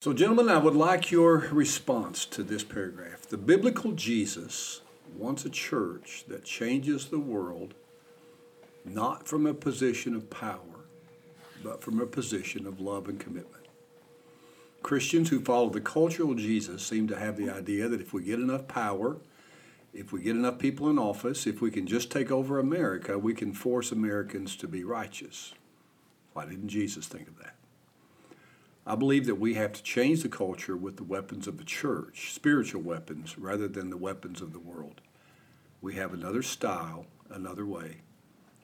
So, gentlemen, I would like your response to this paragraph. The biblical Jesus wants a church that changes the world not from a position of power, but from a position of love and commitment. Christians who follow the cultural Jesus seem to have the idea that if we get enough power, if we get enough people in office, if we can just take over America, we can force Americans to be righteous. Why didn't Jesus think of that? I believe that we have to change the culture with the weapons of the church, spiritual weapons, rather than the weapons of the world. We have another style, another way.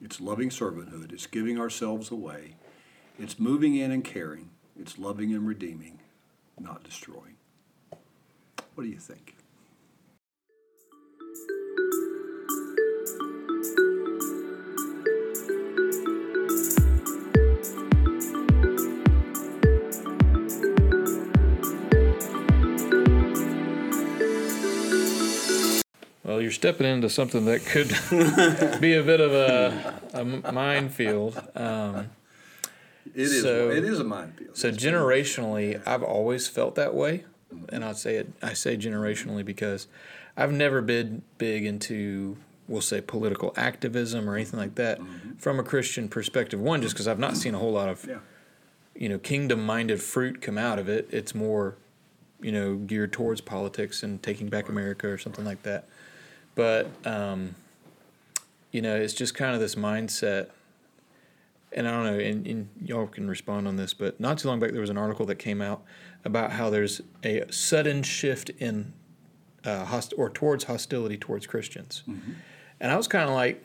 It's loving servanthood, it's giving ourselves away, it's moving in and caring, it's loving and redeeming, not destroying. What do you think? You're stepping into something that could be a bit of a, a minefield. Um, It is. So- it is a minefield. so generationally, I've always felt that way, and I'd say it. I say generationally because I've never been big into, we'll say, political activism or anything like that from a Christian perspective. One, just because I've not seen a whole lot of yeah. you know kingdom-minded fruit come out of it. It's more, you know, geared towards politics and taking back America or something like that. But um, you know, it's just kind of this mindset. And I don't know, and, and y'all can respond on this, but not too long back there was an article that came out about how there's a sudden shift in uh, host- or towards hostility towards Christians. And I was kind of like,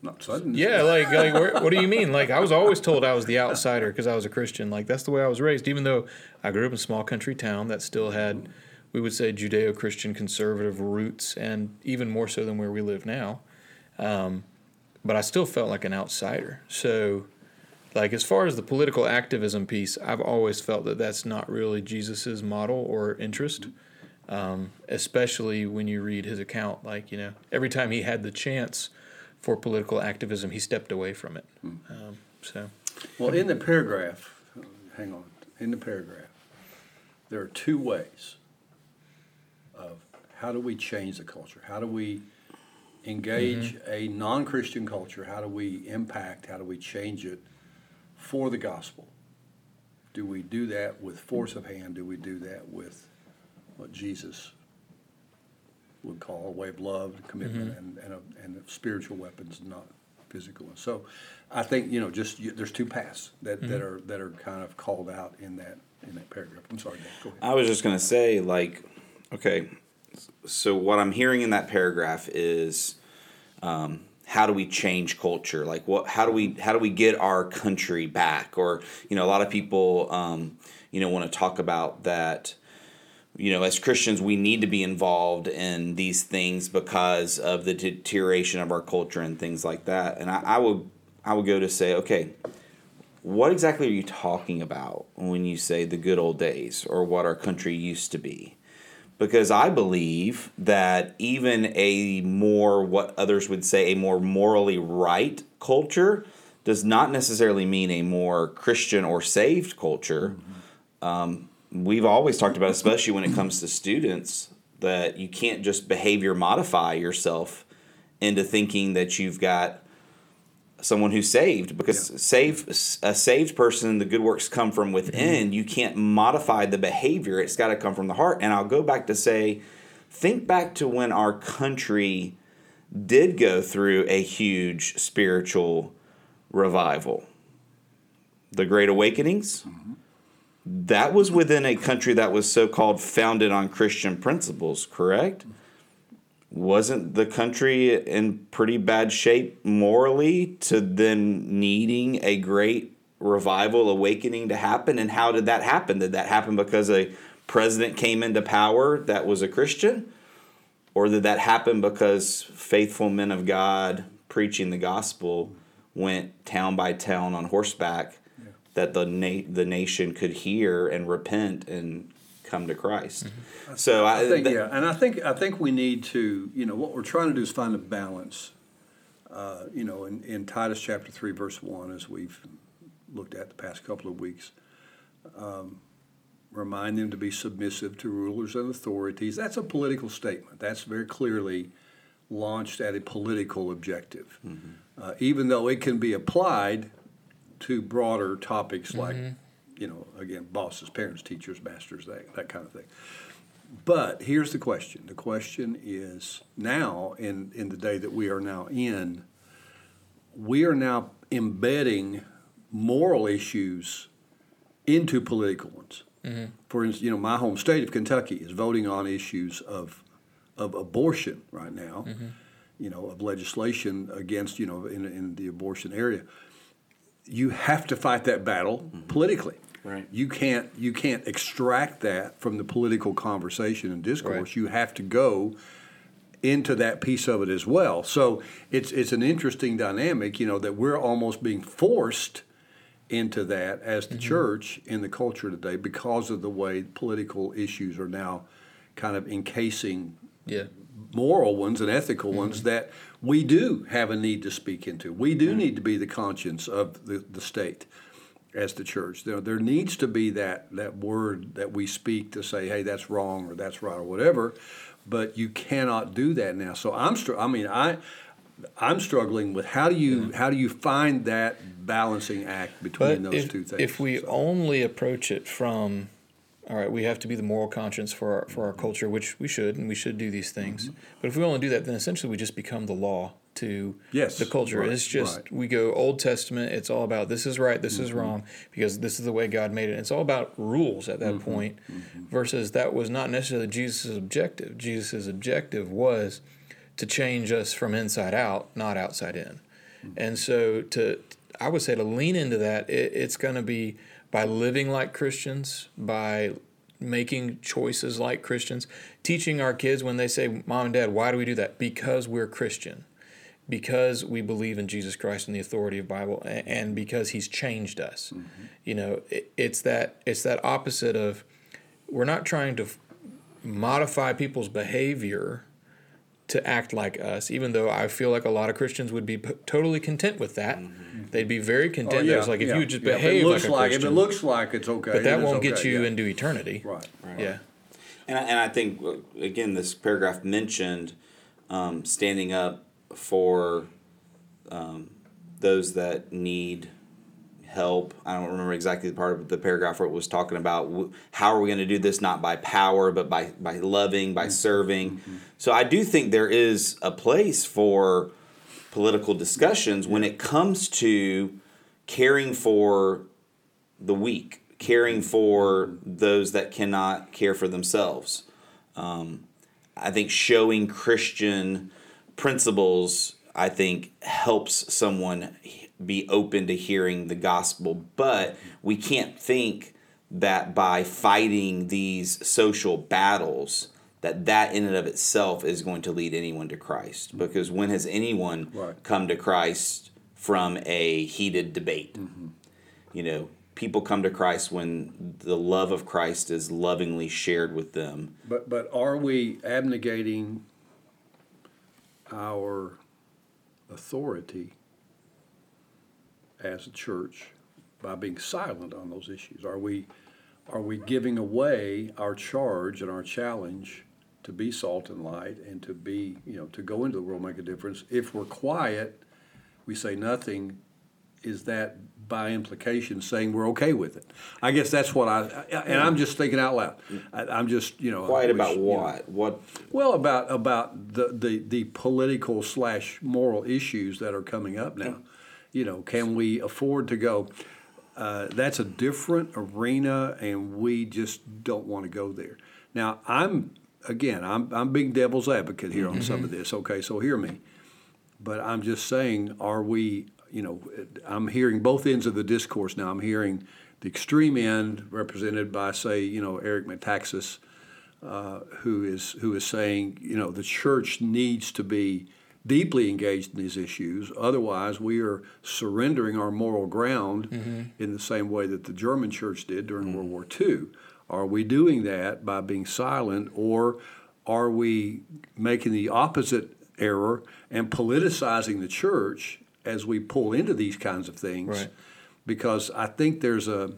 Not sudden. yeah, like, like where, what do you mean? Like, I was always told I was the outsider because I was a Christian. Like, that's the way I was raised. Even though I grew up in a small country town that still had, we would say, Judeo Christian conservative roots, and even more so than where we live now. Um, but I still felt like an outsider. So, like, as far as the political activism piece, I've always felt that that's not really Jesus's model or interest. Um, especially when you read his account, like you know, every time he had the chance for political activism, he stepped away from it. Um, so, Well, in the paragraph, hang on, in the paragraph, there are two ways of how do we change the culture? How do we engage mm-hmm. a non Christian culture? How do we impact? How do we change it for the gospel? Do we do that with force of hand? Do we do that with what Jesus would call a way of love, commitment, mm-hmm. and, and, a, and spiritual weapons, not physical ones? So I think, you know, just, you, there's two paths that, that mm-hmm. are, that are kind of called out in that, in that paragraph. I'm sorry, Dan, go ahead. I was just gonna say, like, okay, so what I'm hearing in that paragraph is, um, how do we change culture? Like, what? How do we how do we get our country back? Or you know, a lot of people, um, you know, want to talk about that. You know, as Christians, we need to be involved in these things because of the deterioration of our culture and things like that. And I, I would I would go to say, okay, what exactly are you talking about when you say the good old days or what our country used to be? Because I believe that even a more, what others would say, a more morally right culture does not necessarily mean a more Christian or saved culture. Um, we've always talked about, especially when it comes to students, that you can't just behavior modify yourself into thinking that you've got someone who's saved because save a saved person the good works come from within. Mm-hmm. You can't modify the behavior. It's got to come from the heart. And i'll go back to say think back to when our country did go through a huge spiritual revival. The great awakenings? Mm-hmm. That was within a country that was so-called founded on christian principles correct mm-hmm. Wasn't the country in pretty bad shape morally to then needing a great revival awakening to happen? And how did that happen? Did that happen because a president came into power that was a christian? Or did that happen because faithful men of god preaching the gospel went town by town on horseback that the na- the nation could hear and repent and come to christ so i, I think, th- yeah, and I think, I think we need to, you know, what we're trying to do is find a balance. Uh, you know, in, in Titus chapter three, verse one, as we've looked at the past couple of weeks. Um, remind them to be submissive to rulers and authorities. That's a political statement. That's very clearly launched at a political objective, uh, even though it can be applied to broader topics like, you know, again, bosses, parents, teachers, masters, that, that kind of thing. But here's the question. The question is now, in, in the day that we are now in, we are now embedding moral issues into political ones. Mm-hmm. For instance, you know, my home state of Kentucky is voting on issues of of abortion right now. Mm-hmm. You know, of legislation against you know in in the abortion area. You have to fight that battle politically. Right. You can't you can't extract that from the political conversation and discourse. Right. You have to go into that piece of it as well. So it's it's an interesting dynamic, you know, that we're almost being forced into that as Mm-hmm. the church in the culture today because of the way political issues are now kind of encasing Yeah. Moral ones and ethical Mm-hmm. ones that we do have a need to speak into. We do need to be the conscience of the, the state as the church. There, there needs to be that, that word that we speak to say, hey, that's wrong or that's right or whatever, but you cannot do that now. So I'm, str- I mean, I, I'm struggling with how do you how do you find that balancing act between But those if, two things? if we So- only approach it from, all right, we have to be the moral conscience for our, for our culture, which we should, and we should do these things. Mm-hmm. But if we only do that, then essentially we just become the law to Yes, the culture. right, it's just right. we go Old Testament. It's all about this is right, this Mm-hmm. is wrong, because this is the way God made it. It's all about rules at Mm-hmm. that point, versus that was not necessarily Jesus' objective. Jesus' objective was to change us from inside out, not outside in. And so to I would say to lean into that, it, it's going to be by living like Christians, by making choices like Christians, teaching our kids when they say, "Mom and Dad, why do we do that?" Because we're Christian. Because we believe in Jesus Christ and the authority of Bible, and because He's changed us, mm-hmm. you know, it's that it's that opposite of we're not trying to modify people's behavior to act like us, even though I feel like a lot of Christians would be p- totally content with that. They'd be very Oh, content. yeah, that it's like if yeah, you just yeah. If it behave looks like a like Christian, if it looks like it's okay, but that won't get you yeah. into eternity. right. Yeah. And I, and I think uh, again, this paragraph mentioned um, standing up for um, those that need help. I don't remember exactly the part of the paragraph where it was talking about how are we going to do this not by power but by by loving, by serving. So I do think there is a place for political discussions when it comes to caring for the weak, caring for those that cannot care for themselves. Um, I think showing Christian principles, I think, helps someone be open to hearing the gospel. But we can't think that by fighting these social battles, that that in and of itself is going to lead anyone to Christ. Because when has anyone Right. come to Christ from a heated debate? Mm-hmm. You know, people come to Christ when the love of Christ is lovingly shared with them. But but are we abnegating our authority as a church by being silent on those issues? Are we are we giving away our charge and our challenge to be salt and light and to be, you know, to go into the world make a difference? If we're quiet, we say nothing, is that by implication saying we're okay with it? I guess that's what I, and I'm just thinking out loud. I, I'm just, you know. Quiet wish, about you know, what? What? well, about about the, the, the political slash moral issues that are coming up now. You know, can we afford to go? Uh, that's a different arena, and we just don't want to go there. Now, I'm again, I'm I'm big devil's advocate here on some of this. Okay, so hear me. But I'm just saying, are we? You know, I'm hearing both ends of the discourse now. I'm hearing the extreme end represented by, say, you know, Eric Metaxas, who is who is saying, you know, the church needs to be deeply engaged in these issues. Otherwise, we are surrendering our moral ground mm-hmm. in the same way that the German church did during mm. World War II. Are we doing that by being silent, or are we making the opposite error and politicizing the church as we pull into these kinds of things? Right. Because I think there's a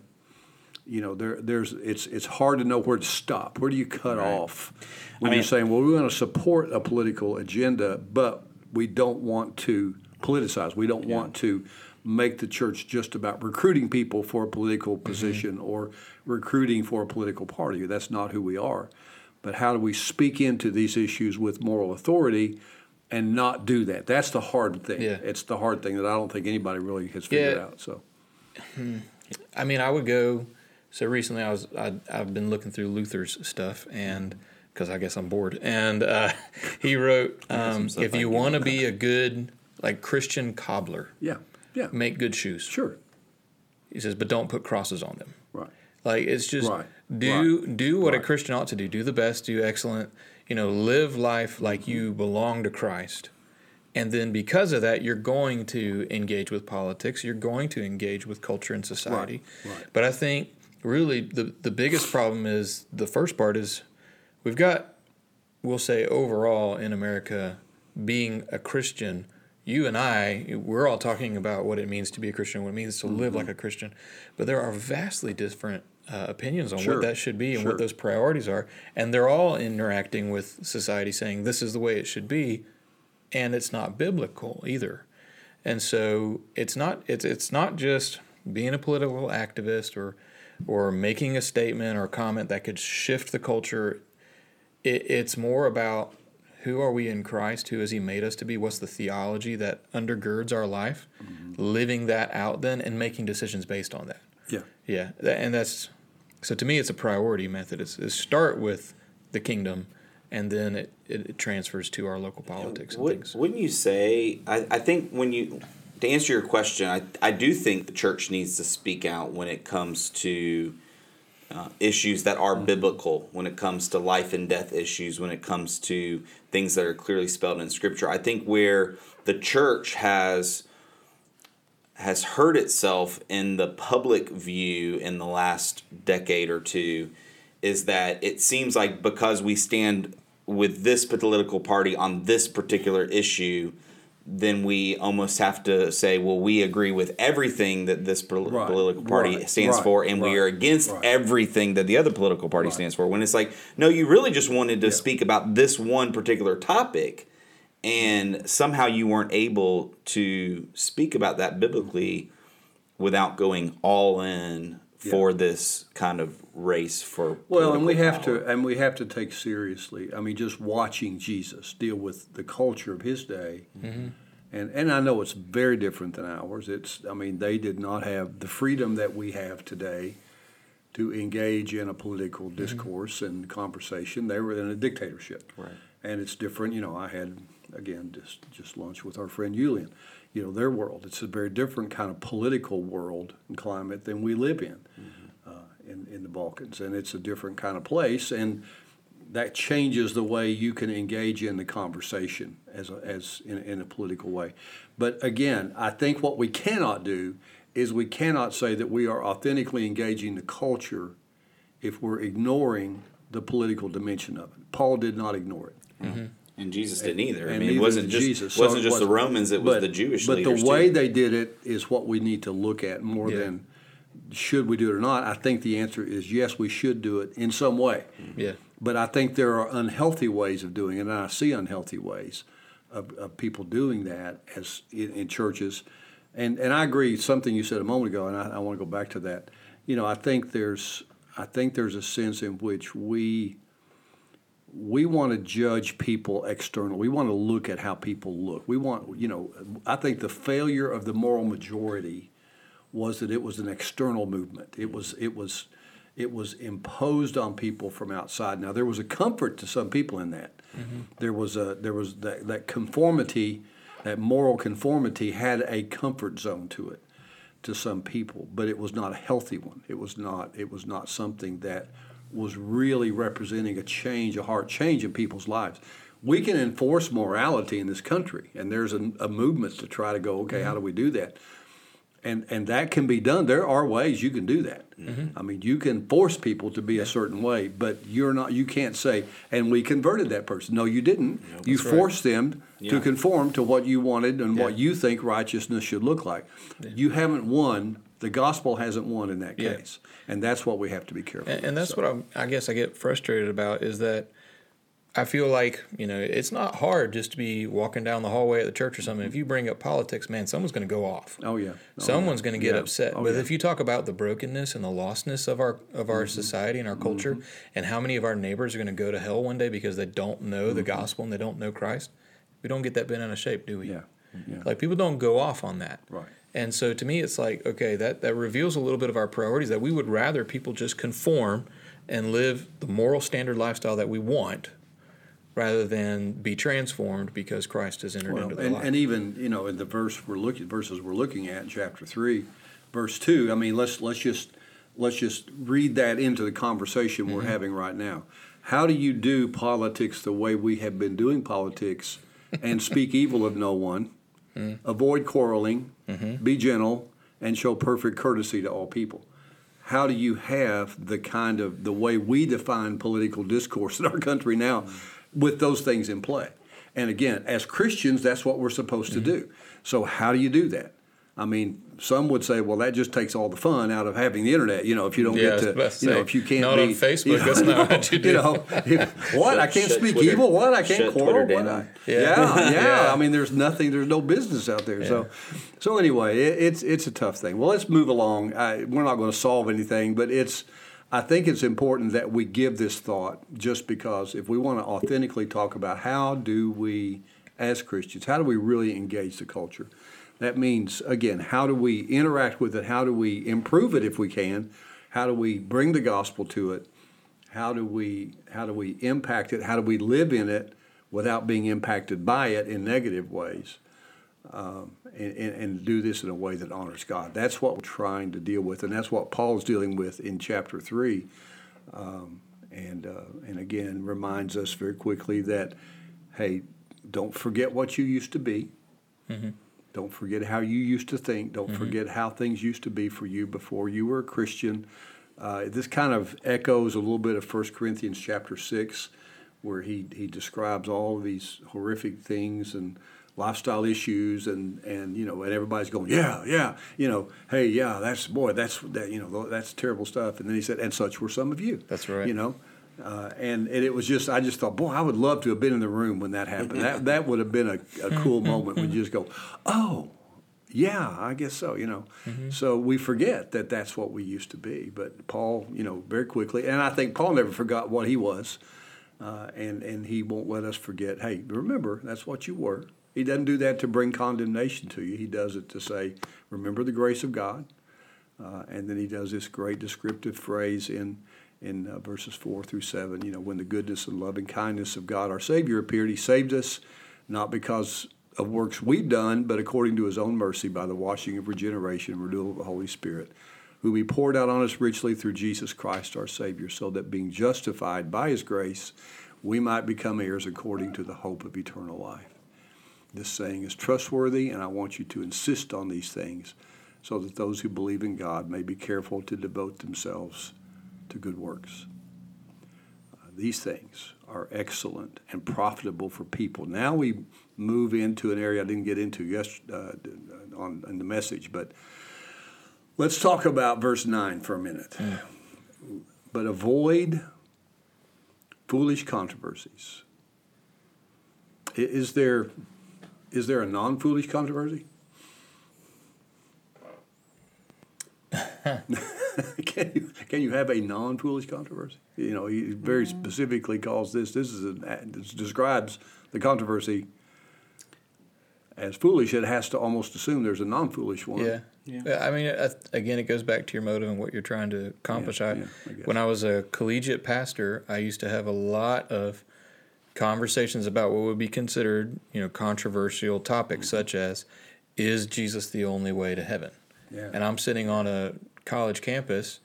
you know, there there's it's it's hard to know where to stop. Where do you cut off when I you're saying, well, we want to support a political agenda, but we don't want to politicize. We don't want to make the church just about recruiting people for a political Mm-hmm. position or recruiting for a political party. That's not who we are. But how do we speak into these issues with moral authority and not do that? That's the hard thing. Yeah. It's the hard thing that I don't think anybody really has figured Yeah. out. So I mean, I would go. So recently, I was I, I've been looking through Luther's stuff, and because I guess I'm bored, and uh, he wrote, um, "If you want to be a good like Christian cobbler, yeah, yeah, make good shoes." sure, He says, "But don't put crosses on them." right. Like it's just Right, do do what right. a Christian ought to do. Do the best. Do excellent. You know, live life like you belong to Christ. And then because of that, you're going to engage with politics. You're going to engage with culture and society. right. But I think really the the biggest problem is the first part is we've got we'll say overall in America being a Christian. You and I, we're all talking about what it means to be a Christian, what it means to live Mm-hmm. like a Christian, but there are vastly different uh, opinions on Sure. what that should be and Sure. what those priorities are, and they're all interacting with society, saying this is the way it should be, and it's not biblical either. And so it's not it's it's not just being a political activist or or making a statement or comment that could shift the culture. It, it's more about who are we in Christ? Who has He made us to be? What's the theology that undergirds our life? Mm-hmm. Living that out then and making decisions based on that. Yeah, Yeah, and that's so to me, it's a priority method. It's, it's start with the kingdom, and then it, it, it transfers to our local politics and Would, things. wouldn't you say? I, I think when you to answer your question, I I do think the church needs to speak out when it comes to uh, issues that are biblical, when it comes to life and death issues, when it comes to things that are clearly spelled in Scripture. I think where the church has has hurt itself in the public view in the last decade or two is that it seems like because we stand with this political party on this particular issue, then we almost have to say, well, we agree with everything that this pol- Right, political party right, stands right, for, and we are against everything that the other political party stands for. When it's like, no, you really just wanted to Yeah. speak about this one particular topic, and somehow you weren't able to speak about that biblically without going all in for this kind of race for Well, and we have power. to, and we have to take seriously. I mean, just watching Jesus deal with the culture of his day, mm-hmm. and and I know it's very different than ours. It's, I mean, they did not have the freedom that we have today to engage in a political mm-hmm. discourse and conversation. They were in a dictatorship, Right. And it's different. You know, I had again just just lunch with our friend Julian. You know, their world. It's a very different kind of political world and climate than we live in uh, in, in the Balkans, and it's a different kind of place, and that changes the way you can engage in the conversation as a, as in, in a political way. But again, I think what we cannot do is we cannot say that we are authentically engaging the culture if we're ignoring the political dimension of it. Paul did not ignore it. And Jesus didn't either. I mean, it wasn't just Jesus. So wasn't it just the wasn't- Romans; it was but- the Jewish But leaders the way too. they did it is what we need to look at more Yeah. than should we do it or not. I think the answer is yes, we should do it in some way. Mm-hmm. Yeah. But I think there are unhealthy ways of doing it, and I see unhealthy ways of, of people doing that as in, in churches. And and I agree. Something you said a moment ago, and I, I want to go back to that. You know, I think there's I think there's a sense in which we we want to judge people externally. We want to look at how people look. We want, you know, I think the failure of the moral majority was that it was an external movement. It was it was it was imposed on people from outside. Now there was a comfort to some people in that. Mm-hmm. There was a there was that, that conformity, that moral conformity had a comfort zone to it to some people, but it was not a healthy one. It was not it was not something that was really representing a change, a heart change in people's lives. We can enforce morality in this country, and there's a, a movement to try to go, okay, how do we do that? and and that can be done. There are ways you can do that. Mm-hmm. I mean, you can force people to be a certain way, but you're not. You can't say, "And we converted that person." No, you didn't. you That's right. forced them to conform to what you wanted and what you think righteousness should look like. You haven't won The gospel hasn't won in that Yeah. case, and that's what we have to be careful. And, and that's So- what I'm, I guess I get frustrated about is that I feel like you know it's not hard just to be walking down the hallway at the church or something. If you bring up politics, man, someone's going to go off. Oh yeah. Oh, Someone's yeah. going to get Yeah. upset. Oh, but yeah. if you talk about the brokenness and the lostness of our of our Mm-hmm. society and our culture, and how many of our neighbors are going to go to hell one day because they don't know the gospel and they don't know Christ, we don't get that bent out of shape, do we? Mm-hmm. Yeah. Yeah. Like people don't go off on that. Right. And so to me, it's like okay, that that reveals a little bit of our priorities that we would rather people just conform and live the moral standard lifestyle that we want. Rather than be transformed because Christ has entered Well, into their and, life. and even you know in the verse we're looking verses we're looking at in chapter three, verse two. I mean, let's let's just let's just read that into the conversation Mm-hmm. we're having right now. How do you do politics the way we have been doing politics, and speak evil of no one, Mm. avoid quarreling, Mm-hmm. be gentle, and show perfect courtesy to all people? How do you have the kind of the way we define political discourse in our country now, with those things in play? And again, as Christians, that's what we're supposed to do. So, how do you do that? I mean, some would say, well, that just takes all the fun out of having the internet. You know, if you don't Yeah, get to, about to you know, if you can't not be on Facebook, you know, that's not what you do. know, if- what I can't speak Twitter- evil. What I can't quarrel. What. I, Yeah. yeah, yeah, Yeah. I mean, there's nothing. There's no business out there. So, so anyway, it, it's it's a tough thing. Well, let's move along. I, we're not going to solve anything, but it's. I think it's important that we give this thought, just because if we want to authentically talk about how do we, as Christians, how do we really engage the culture? That means again, how do we interact with it? How do we improve it if we can? How do we bring the gospel to it? How do we how do we impact it? How do we live in it without being impacted by it in negative ways? Um, and, and, and do this in a way that honors God. That's what we're trying to deal with, and that's what Paul's dealing with in chapter three. Um, and uh, and again, reminds us very quickly that, hey, don't forget what you used to be. Don't forget how you used to think. Don't forget how things used to be for you before you were a Christian. Uh, this kind of echoes a little bit of 1 Corinthians chapter 6, where he, he describes all of these horrific things and lifestyle issues and, and you know and everybody's going yeah yeah you know hey yeah that's boy that's that you know that's terrible stuff and then he said and such were some of you That's right. you know uh, and, and it was just I just thought boy I would love to have been in the room when that happened that that would have been a, a cool moment when you just go oh yeah, I guess so. You know, so we forget that that's what we used to be. But Paul, you know, very quickly, and I think Paul never forgot what he was, uh, and and he won't let us forget. Hey, remember that's what you were. He doesn't do that to bring condemnation to you. He does it to say, remember the grace of God, uh, and then he does this great descriptive phrase in in uh, verses four through seven. You know, when the goodness and loving kindness of God our Savior appeared, He saved us not because of works we've done, but according to His own mercy by the washing of regeneration and renewal of the Holy Spirit, who He poured out on us richly through Jesus Christ our Savior, so that being justified by His grace, we might become heirs according to the hope of eternal life. This saying is trustworthy, and I want you to insist on these things so that those who believe in God may be careful to devote themselves to good works. Uh, these things are excellent and profitable for people. Now we move into an area I didn't get into yesterday uh, on in the message, but let's talk about verse 9 for a minute. But avoid foolish controversies. Is there is there a non-foolish controversy? can you can you have a non-foolish controversy? You know, he very specifically calls this. This is an, this describes the controversy as foolish. It has to almost assume there's a non-foolish one. Yeah. Yeah. I mean, uh, again, it goes back to your motive and what you're trying to accomplish. Yeah, I, yeah, I when I was a collegiate pastor, I used to have a lot of conversations about what would be considered, you know, controversial topics Mm-hmm. such as, "Is Jesus the only way to heaven?" Yeah. And I'm sitting on a college campus,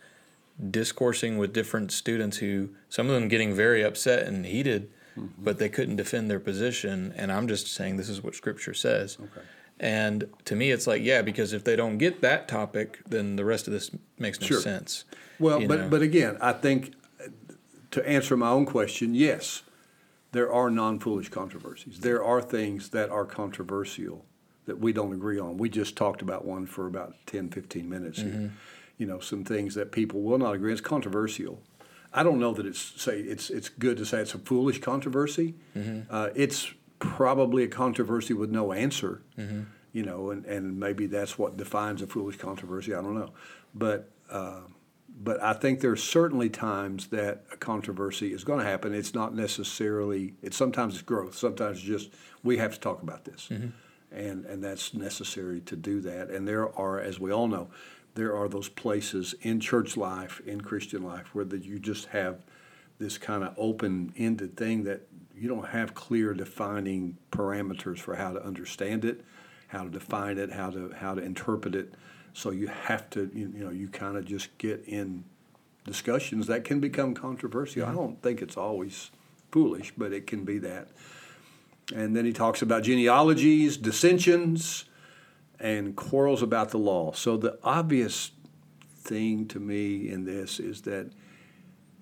discoursing with different students who, some of them getting very upset and heated, Mm-hmm. but they couldn't defend their position. And I'm just saying this is what Scripture says. Okay. And to me, it's like, yeah, because if they don't get that topic, then the rest of this makes no Sure. sense. Well, but know? but again, I think uh, to answer my own question, yes, there are non-foolish controversies. There are things that are controversial that we don't agree on. We just talked about one for about 10, 15 minutes. here. You know, some things that people will not agree. It's controversial. I don't know that it's say it's it's good to say it's a foolish controversy. Uh, it's probably a controversy with no answer. You know, and, and maybe that's what defines a foolish controversy. I don't know, but uh, but I think there's certainly times that a controversy is going to happen. It's not necessarily. It's sometimes it's growth. Sometimes it's just we have to talk about this, and and that's necessary to do that. And there are, as we all know, there are those places in church life, in Christian life, where that you just have this kind of open-ended thing that you don't have clear defining parameters for how to understand it, how to define it, how to how to interpret it. So you have to, you, you know, you kind of just get in discussions that can become controversial. I mm-hmm. don't think it's always foolish, but it can be that. And then he talks about genealogies, dissensions, and quarrels about the law. So the obvious thing to me in this is that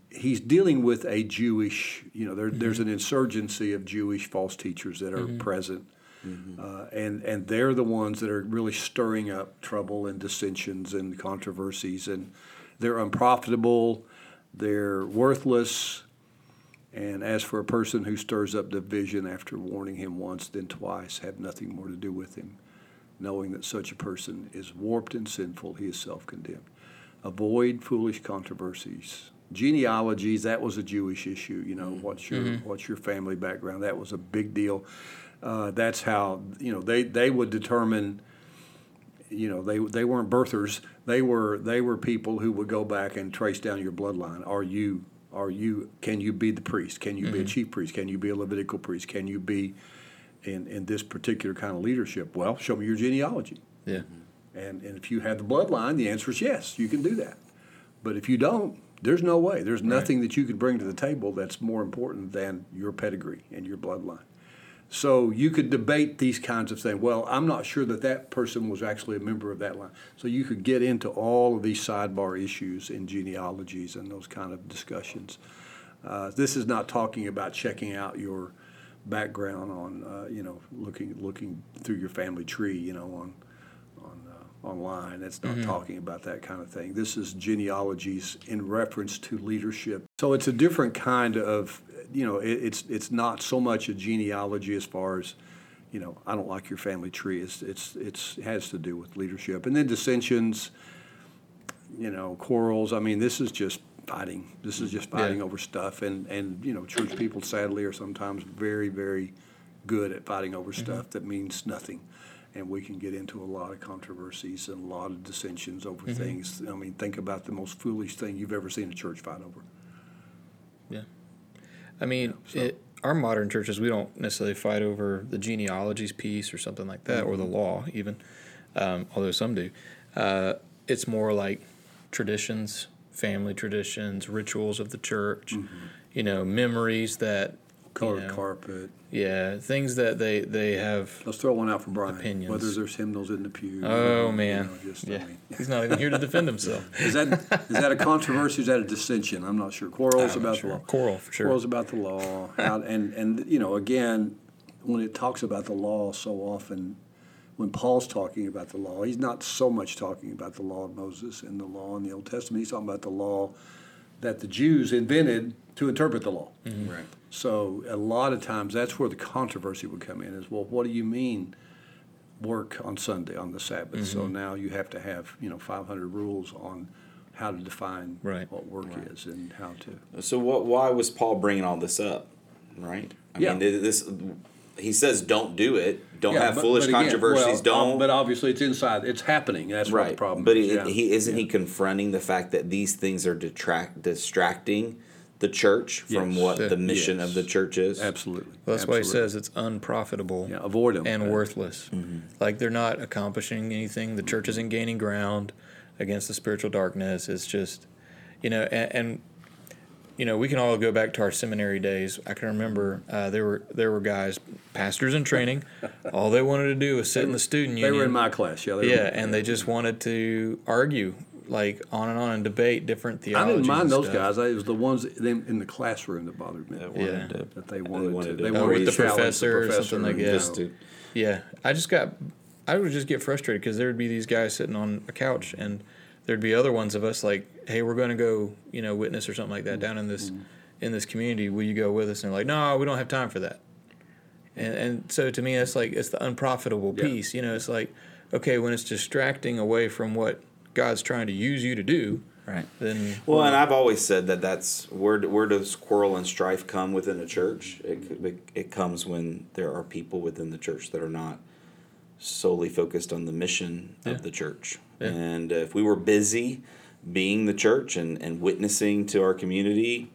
he's dealing with a Jewish, you know, there, there's an mm-hmm. insurgency of Jewish false teachers that are mm-hmm. present. Mm-hmm. Uh, and, and they're the ones that are really stirring up trouble and dissensions and controversies. And they're unprofitable, they're worthless. And as for a person who stirs up division after warning him once, then twice, have nothing more to do with him, knowing that such a person is warped and sinful, he is self condemned. Avoid foolish controversies. Genealogies, that was a Jewish issue. You know, what's your what's your family background? That was a big deal. Uh, that's how you know they, they would determine you know they they weren't birthers they were they were people who would go back and trace down your bloodline are you are you can you be the priest can you be a chief priest can you be a levitical priest can you be in in this particular kind of leadership well show me your genealogy Yeah. and and if you have the bloodline the answer is yes you can do that but if you don't there's no way there's nothing that you could bring to the table that's more important than your pedigree and your bloodline so you could debate these kinds of things. Well, I'm not sure that that person was actually a member of that line. So you could get into all of these sidebar issues in genealogies and those kind of discussions. Uh, this is not talking about checking out your background on, uh, you know, looking looking through your family tree, you know, on on uh, online. that's not talking about that kind of thing. This is genealogies in reference to leadership. So it's a different kind of, you know, it, it's it's not so much a genealogy as far as, you know, I don't like your family tree. It's it's it's it has to do with leadership, and then dissensions, you know, quarrels. I mean, this is just fighting. This is just fighting Yeah. over stuff, and and you know, church people sadly are sometimes very very good at fighting over stuff that means nothing. And we can get into a lot of controversies and a lot of dissensions over things. I mean, think about the most foolish thing you've ever seen a church fight over. Yeah. I mean, so- it, our modern churches, we don't necessarily fight over the genealogies piece or something like that, or the law even, um, although some do. Uh, it's more like traditions, family traditions, rituals of the church, mm-hmm. you know, memories that, Colored you know, carpet. yeah, things that they, they have. Let's throw one out for Brian. Opinions. Whether there's hymnals in the pew. Oh, you man. know, just, I Yeah. mean, He's not even here to defend himself. Is that is that a controversy? Is that a dissension? I'm not sure. Quarrels I'm about sure. the law. Quarrel, for sure. Quarrels about the law. How, and and you know, again, when it talks about the law, so often, when Paul's talking about the law, he's not so much talking about the law of Moses and the law in the Old Testament. He's talking about the law that the Jews invented to interpret the law. Right. So a lot of times that's where the controversy would come in is well, what do you mean work on Sunday on the Sabbath? So Mm-hmm. now you have to have you know 500 rules on how to define Right. what work is and how to. So what? Why was Paul bringing all this up? Right. I Yeah. mean, this. He says, "Don't do it. Don't Yeah, have but- foolish but again, controversies. well, don't." ob- But obviously, it's inside. It's happening. That's what right. the problem but is. he, yeah. he isn't he confronting the fact that these things are detract distracting the church from Yes. what the mission Yes. of the church is. Absolutely. Well, that's why he says it's unprofitable Yeah, avoid them and worthless. Mm-hmm. Like they're not accomplishing anything. The church isn't gaining ground against the spiritual darkness. It's just, you know, and, and you know, we can all go back to our seminary days. I can remember uh, there were there were guys, pastors in training. all they wanted to do was sit in the student unit. They union. were in my class. Yeah. They were yeah, and they just wanted to argue like on and on and debate different theologies. I didn't mind and those stuff. guys. I- It was the ones them in the classroom that bothered me. That Yeah. wanted to- That they wanted, wanted to. to- They Oh, wanted with to the challenge professor or something like that. you Just know, Yeah, I just got I would just get frustrated because there'd be these guys sitting on a couch, and there'd be other ones of us like, "Hey, we're going to go, you know, witness or something like that down in this mm-hmm. in this community. Will you go with us?" And they're like, "No, we don't have time for that." And and so to me, that's like it's the unprofitable Yeah. piece. You know, it's like, okay, when it's distracting away from what God's trying to use you to do, Right. then Well, and I've always said that that's where where does quarrel and strife come within a church? It it comes when there are people within the church that are not solely focused on the mission Yeah. of the church. Yeah. And if we were busy being the church and, and witnessing to our community,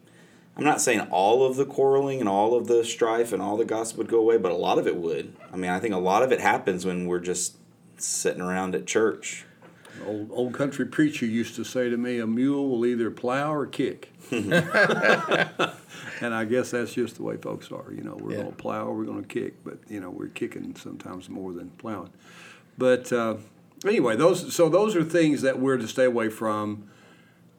I'm not saying all of the quarreling and all of the strife and all the gossip would go away, but a lot of it would. I mean, I think a lot of it happens when we're just sitting around at church. Old old country preacher used to say to me, "A mule will either plow or kick." and I guess that's just the way folks are. You know, we're Yeah. going to plow, we're going to kick, but you know, we're kicking sometimes more than plowing. But uh, anyway, those so those are things that we're to stay away from.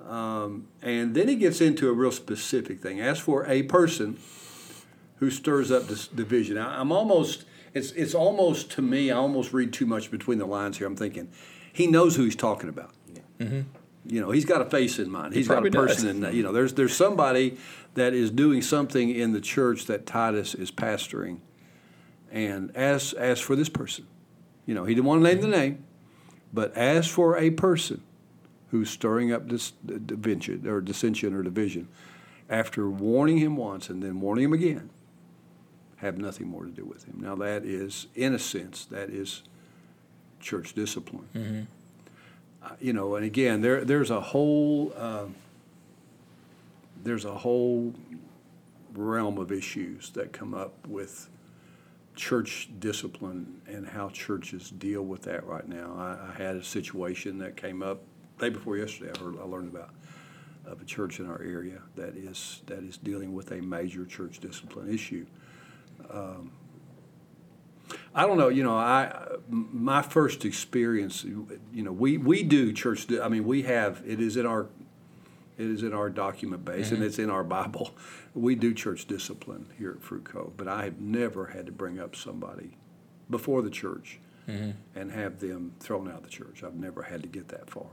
Um, and then he gets into a real specific thing. As for a person who stirs up this division, I, I'm almost it's it's almost to me. I almost read too much between the lines here. I'm thinking he knows who he's talking about. You know, he's got a face in mind. He's got a probably does. person in. You know, there's there's somebody that is doing something in the church that Titus is pastoring. And as as for this person, you know, he didn't want to name the name, but as for a person who's stirring up this division or dissension or division, after warning him once and then warning him again, have nothing more to do with him. Now that is, in a sense, that is church discipline. Uh, you know, and again, there there's a whole um, there's a whole realm of issues that come up with church discipline and how churches deal with that right now. I, I had a situation that came up day before yesterday. I, heard, I learned about of a church in our area that is that is dealing with a major church discipline issue. Um, I don't know. You know, I my first experience. You know, we we do church. I mean, we have it is in our it is in our document base and it's in our Bible. We do church discipline here at Fruit Cove, but I have never had to bring up somebody before the church and have them thrown out of the church. I've never had to get that far.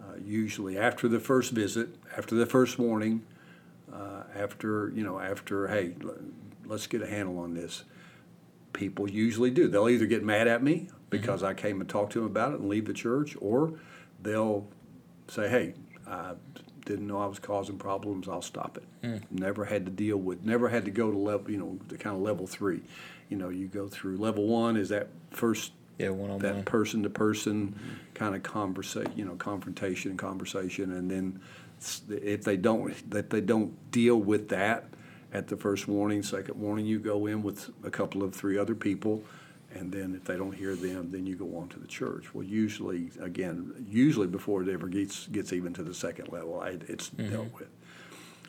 Uh, usually, after the first visit, after the first warning, uh, after you know, after hey, l- let's get a handle on this. People usually do. They'll either get mad at me because I came and talked to them about it and leave the church, or they'll say, "Hey, I didn't know I was causing problems. I'll stop it." Hmm. Never had to deal with. Never had to go to level. You know, the kind of level three. You know, you go through level one is that first yeah, one on that one. person to person mm-hmm. kind of conversation, you know, confrontation and conversation, and then if they don't, if they don't deal with that at the first warning, second warning, you go in with a couple of three other people, and then if they don't hear them, then you go on to the church. Well, usually, again, usually before it ever gets gets even to the second level, I, it's dealt with.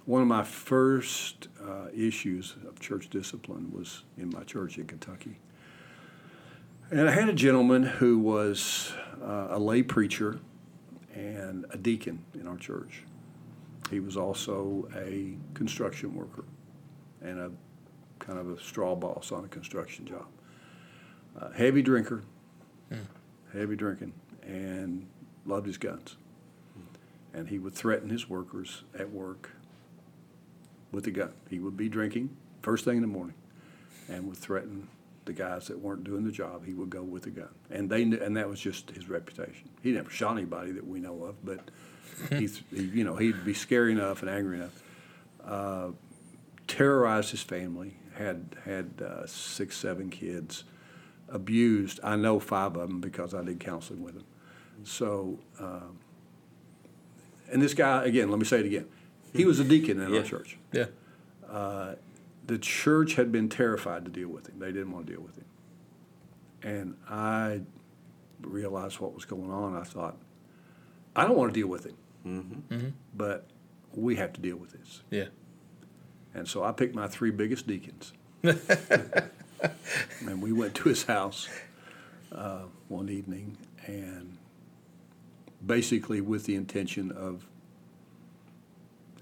One of my first uh, issues of church discipline was in my church in Kentucky. And I had a gentleman who was uh, a lay preacher and a deacon in our church. He was also a construction worker and a kind of a straw boss on a construction job. Uh, heavy drinker, heavy drinking, and loved his guns. And he would threaten his workers at work with a gun. He would be drinking first thing in the morning and would threaten the guys that weren't doing the job. He would go with a gun, and they knew, and that was just his reputation. He never shot anybody that we know of, but he, he you know, he'd be scary enough and angry enough. Uh, terrorized his family. Had had uh, six, seven kids. Abused. I know five of them because I did counseling with them. So, um, and this guy again. Let me say it again. He was a deacon in Yeah. our church Yeah, the church had been terrified to deal with him. They didn't want to deal with him. And I realized what was going on. I thought, I don't want to deal with him, Mm-hmm. but we have to deal with this. yeah. And so I picked my three biggest deacons. and we went to his house uh, one evening and basically with the intention of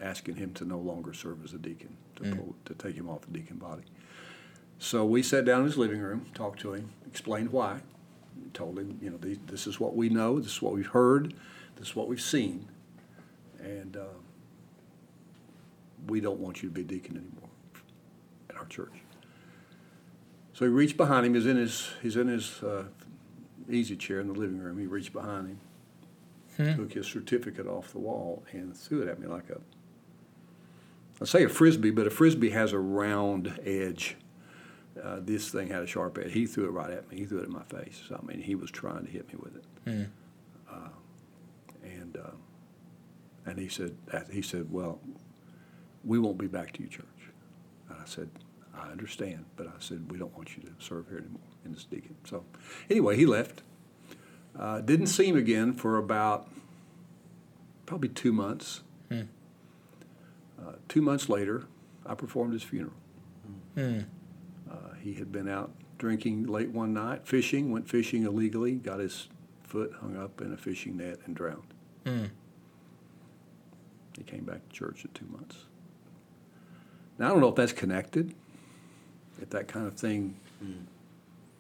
asking him to no longer serve as a deacon, to, pull, to take him off the deacon body. So we sat down in his living room, talked to him, explained why. told him, you know, these, this is what we know, this is what we've heard, this is what we've seen, and uh, we don't want you to be a deacon anymore at our church. So he reached behind him. He's in his he's in his uh, easy chair in the living room. He reached behind him, took his certificate off the wall, and threw it at me like a I say a frisbee, but a frisbee has a round edge. Uh, this thing had a sharp edge. He threw it right at me. He threw it in my face. I mean, he was trying to hit me with it. Uh, and uh, and he said he said, well, we won't be back to you, church. And I said, I understand, but I said we don't want you to serve here anymore in this deacon. So anyway, he left. Uh, didn't see him again for about probably two months. Uh, two months later, I performed his funeral. Uh, he had been out drinking late one night, fishing, went fishing illegally, got his foot hung up in a fishing net, and drowned. He came back to church in two months. Now, I don't know if that's connected, if that kind of thing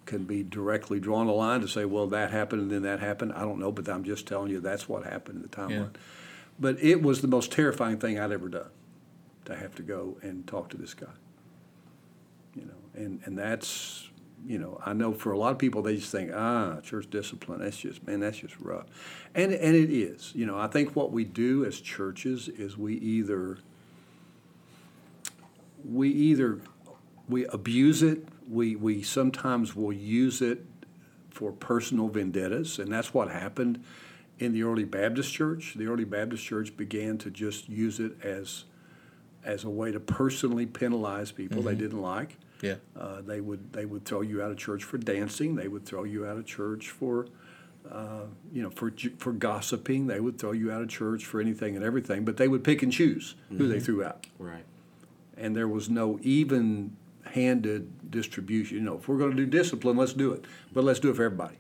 can be directly drawn a line to say, well, that happened and then that happened. I don't know, but I'm just telling you that's what happened in the timeline. Yeah. But it was the most terrifying thing I'd ever done to have to go and talk to this guy. You know, and, and that's, you know, I know for a lot of people, they just think, ah, church discipline, that's just, man, that's just rough. And, and it is. You know, I think what we do as churches is we either, we either, we abuse it, we, we sometimes will use it for personal vendettas, and that's what happened in the early Baptist church. The early Baptist church began to just use it as as a way to personally penalize people they didn't like. Yeah. Uh, they would they would throw you out of church for dancing. They would throw you out of church for uh, you know for for gossiping. They would throw you out of church for anything and everything. But they would pick and choose who they threw out Right. and there was no even-handed distribution. You know, if we're going to do discipline, let's do it, but let's do it for everybody,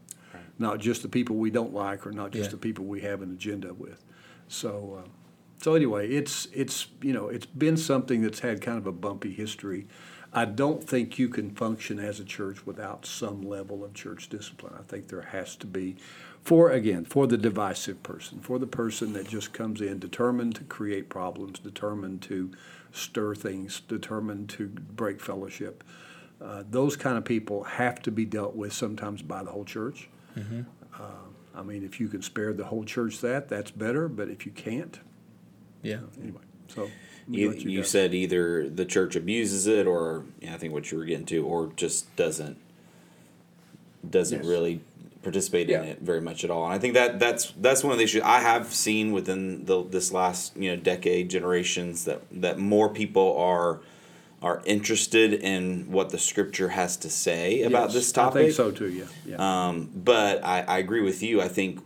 not just the people we don't like or not just Yeah. the people we have an agenda with. So, uh, so anyway, it's it's you know it's been something that's had kind of a bumpy history. I don't think you can function as a church without some level of church discipline. I think there has to be, for again, for the divisive person, for the person that just comes in determined to create problems, determined to stir things, determined to break fellowship. Uh, those kind of people have to be dealt with sometimes by the whole church. Uh, I mean, if you can spare the whole church that, that's better. But if you can't, Yeah. anyway. So You, what you said either the church abuses it, or yeah, I think what you were getting to, or just doesn't doesn't Yes. really participate Yeah. in it very much at all. And I think that that's that's one of the issues I have seen within the this last you know decade generations that that more people are are interested in what the scripture has to say about Yes, this topic. I think so too. Yeah. Yeah. Um, but I, I agree with you. I think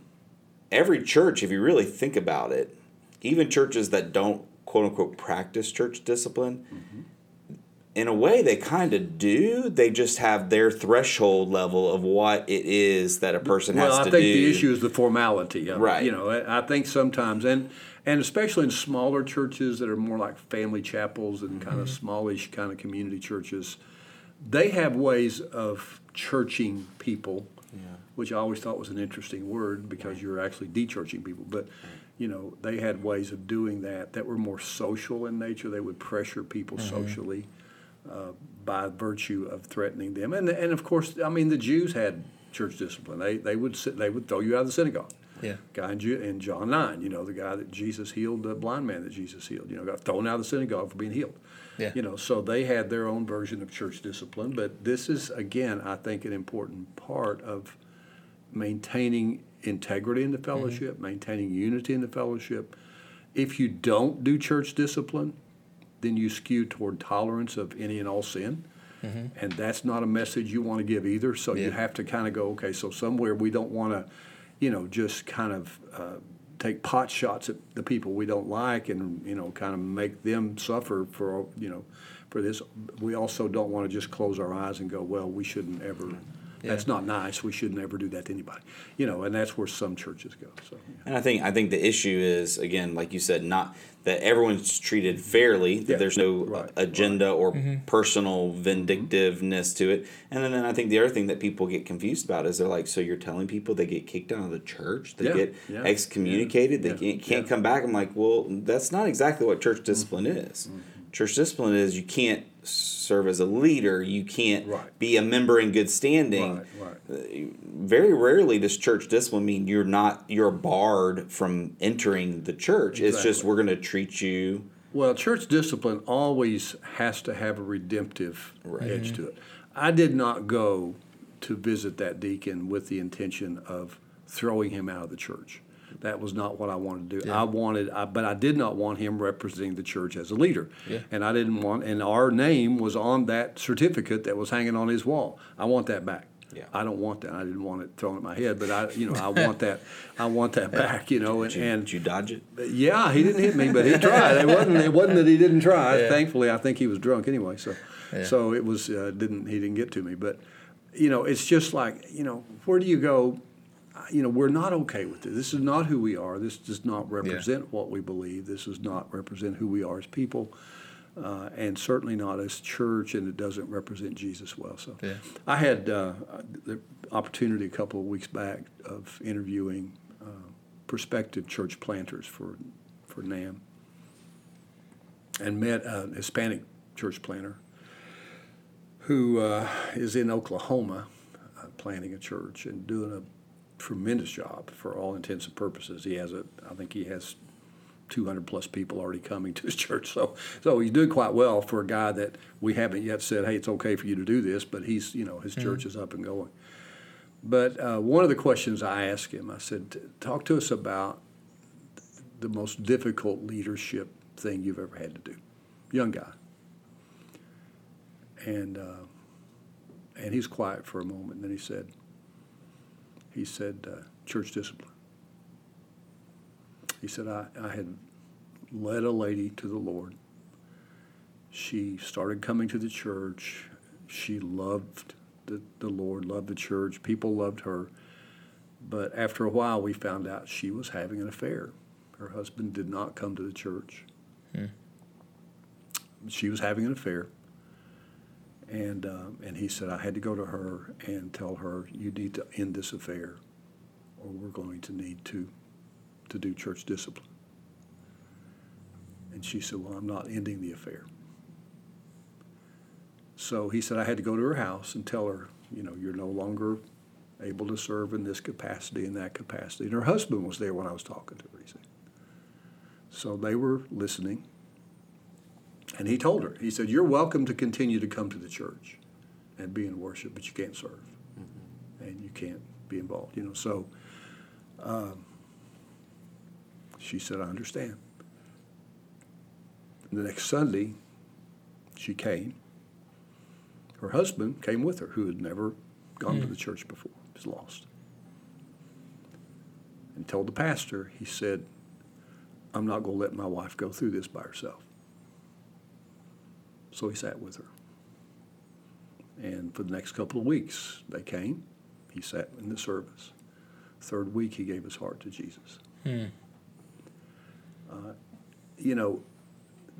every church, if you really think about it, even churches that don't quote unquote practice church discipline, in a way they kind of do. They just have their threshold level of what it is that a person well, has I to do well i think the issue is the formality of it. Right. You know, I think sometimes, and and especially in smaller churches that are more like family chapels and kind of Mm-hmm. smallish kind of community churches, they have ways of churching people, which I always thought was an interesting word because you're actually de-churching people. But you know, they had ways of doing that that were more social in nature. They would pressure people Mm-hmm. socially uh, by virtue of threatening them. And and of course, I mean, the Jews had church discipline. They they would sit, they would throw you out of the synagogue. Yeah. Guy in, in John nine, you know, the guy that Jesus healed, the blind man that Jesus healed, you know, got thrown out of the synagogue for being healed. Yeah. You know, so they had their own version of church discipline. But this is again, I think, an important part of maintaining integrity in the fellowship, maintaining unity in the fellowship. If you don't do church discipline, then you skew toward tolerance of any and all sin. And that's not a message you want to give either. So you have to kind of go, okay, so somewhere we don't want to, you know, just kind of uh, take pot shots at the people we don't like and, you know, kind of make them suffer for, you know, for this. We also don't want to just close our eyes and go, well, we shouldn't ever That's not nice. We should never do that to anybody. You know, and that's where some churches go. So yeah. And I think I think the issue is again, like you said, not that everyone's treated fairly. That Yeah. there's no Right, agenda or mm-hmm. personal mm-hmm. vindictiveness to it. And then, then I think the other thing that people get confused about is they're like, so you're telling people they get kicked out of the church, they Yeah, get yeah, excommunicated, yeah, they can't, can't yeah. come back. I'm like, well, that's not exactly what church discipline mm-hmm. is. Church discipline is you can't serve as a leader, you can't Right. be a member in good standing Right, right. Uh, very rarely does church discipline mean you're not you're barred from entering the church. It's just we're going to treat you. Well, church discipline always has to have a redemptive edge to it. I did not go to visit that deacon with the intention of throwing him out of the church. That was not what I wanted to do. I wanted, I, but I did not want him representing the church as a leader. Yeah. And I didn't want, and our name was on that certificate that was hanging on his wall. I want that back. Yeah. I don't want that. I didn't want it thrown at my head, but I, you know, I want that. I want that back. You know, and, Did you, and did you dodge it? yeah, he didn't hit me, but he tried. It wasn't. It wasn't that he didn't try. Yeah. Thankfully, I think he was drunk anyway. So, Yeah. so it was. Uh, didn't he didn't get to me? But, you know, it's just like you know, where do you go? You know, we're not okay with this. This is not who we are. This does not represent what we believe. This does not represent who we are as people, uh, and certainly not as church. And it doesn't represent Jesus well. So, Yeah. I had uh, the opportunity a couple of weeks back of interviewing uh, prospective church planters for for NAMB, and met a Hispanic church planter who uh, is in Oklahoma uh, planting a church and doing a tremendous job for all intents and purposes. He has a, I think he has 200 plus people already coming to his church. So, so he's doing quite well for a guy that we haven't yet said, hey, it's okay for you to do this, but he's, you know, his church is up and going. But uh, one of the questions I asked him, I said, talk to us about the most difficult leadership thing you've ever had to do. Young guy. And, uh, and he's quiet for a moment, and then he said, he said, uh, church discipline. He said, I, I had led a lady to the Lord. She started coming to the church. She loved the, the Lord, loved the church. People loved her. But after a while, we found out she was having an affair. Her husband did not come to the church. She was having an affair. And, um, and he said, I had to go to her and tell her, you need to end this affair, or we're going to need to, to do church discipline. And she said, Well, I'm not ending the affair. So he said, I had to go to her house and tell her, you know, you're no longer able to serve in this capacity and that capacity. And her husband was there when I was talking to her, he said. So they were listening. And he told her, he said, You're welcome to continue to come to the church and be in worship, but you can't serve. And you can't be involved, you know. So um, she said, I understand. And the next Sunday, she came. Her husband came with her, who had never gone to the church before, was lost. And told the pastor, he said, I'm not going to let my wife go through this by herself. So he sat with her. And for the next couple of weeks, they came. He sat in the service. Third week, he gave his heart to Jesus. Uh, you know,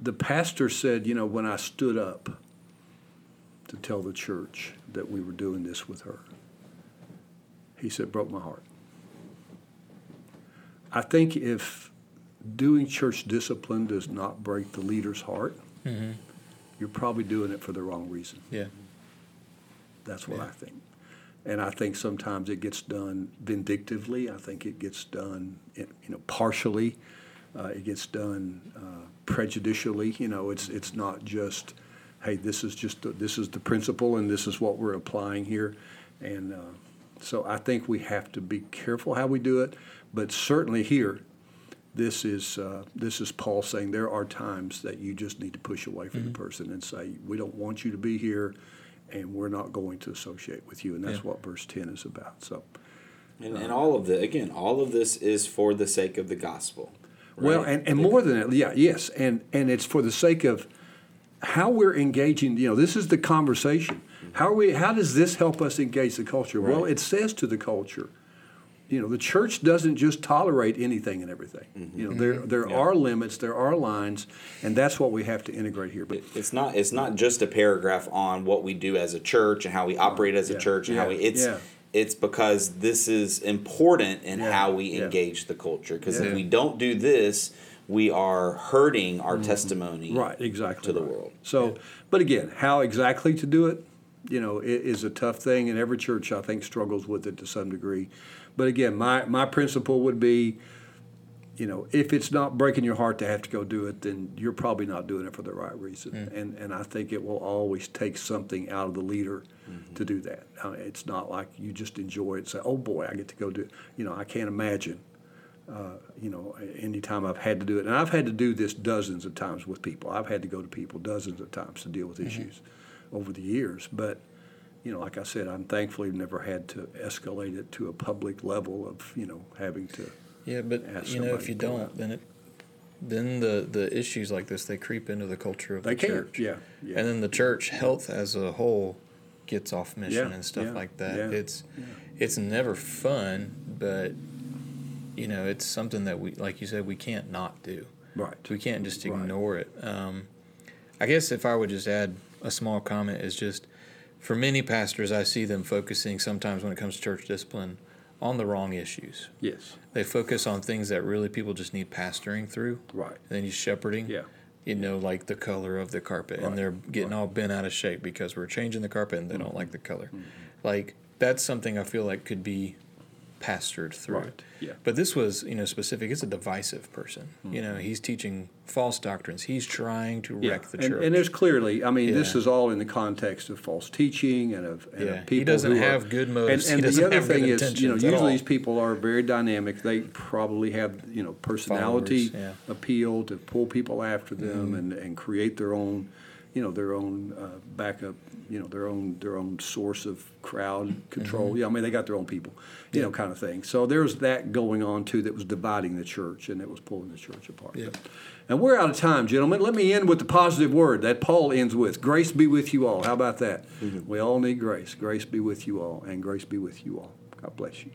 the pastor said, you know, when I stood up to tell the church that we were doing this with her, he said, broke my heart. I think if doing church discipline does not break the leader's heart, you're probably doing it for the wrong reason. Yeah. That's what I think. And I think sometimes it gets done vindictively. I think it gets done, you know, partially. Uh, it gets done uh, prejudicially. You know, it's it's not just, hey, this is just the, this is the principle and this is what we're applying here, and uh, so I think we have to be careful how we do it. But certainly here, this is uh, this is Paul saying there are times that you just need to push away from the mm-hmm. person and say we don't want you to be here, and we're not going to associate with you, and that's Yeah. what verse ten is about. So. And, and uh, all of the again, all of this is for the sake of the gospel. Well, and, and more than that, yeah, yes, and and it's for the sake of how we're engaging. You know, this is the conversation. Mm-hmm. How are we? How does this help us engage the culture? Well, it says to the culture, you know, the church doesn't just tolerate anything and everything. You know, there there Yeah. are limits, there are lines, and that's what we have to integrate here. But It's not. It's not just a paragraph on what we do as a church and how we operate as a Yeah, church and how we. It's yeah. it's because this is important in Yeah, how we yeah. engage the culture. Because Yeah. if we don't do this, we are hurting our testimony. Mm-hmm. Right, exactly. To the right. world. So, but again, how exactly to do it, you know, i- is a tough thing, and every church I think struggles with it to some degree. But again, my my principle would be, you know, if it's not breaking your heart to have to go do it, then you're probably not doing it for the right reason. And and I think it will always take something out of the leader to do that. Uh, it's not like you just enjoy it. and Say, oh boy, I get to go do it. You know, I can't imagine uh, you know, anytime I've had to do it, and I've had to do this dozens of times with people. I've had to go to people dozens of times to deal with issues over the years. But, you know, like I said, I'm thankfully never had to escalate it to a public level of, you know, having to. Yeah, but Ask you know, if you don't, out. then it, then the the issues like this they creep into the culture of They the can, church. yeah, yeah. And then the church health as a whole gets off mission Yeah, and stuff yeah, like that. It's it's never fun, but you know, it's something that we like you said we can't not do. Right. We can't just Right. ignore it. Um, I guess if I would just add a small comment is just for many pastors, I see them focusing sometimes when it comes to church discipline on the wrong issues. Yes. They focus on things that really people just need pastoring through. Right. And then you shepherding. Yeah. You know, like the color of the carpet, Right, and they're getting right. all bent out of shape because we're changing the carpet and they don't like the color. Mm-hmm. Like that's something I feel like could be pastored through. Right, yeah. But this was, you know, specific. It's a divisive person. You know, he's teaching false doctrines. He's trying to Mm-hmm. Yeah, wreck the and, church. and there's clearly, I mean, this is all in the context of false teaching and of, and Yeah, of he people doesn't who are- have good motives. And, and the other have thing is, you know, usually all. these people are very dynamic. They probably have, you know, personality yeah. appeal to pull people after Mm-hmm. them and, and create their own, you know, their own uh, backup, you know, their own their own source of crowd control. Mm-hmm. Yeah, I mean, they got their own people, you know, kind of thing. So there's that going on too that was dividing the church and it was pulling the church apart. Yeah. And we're out of time, gentlemen. Let me end with the positive word that Paul ends with Grace be with you all. How about that? We all need grace. Grace be with you all, and grace be with you all. God bless you.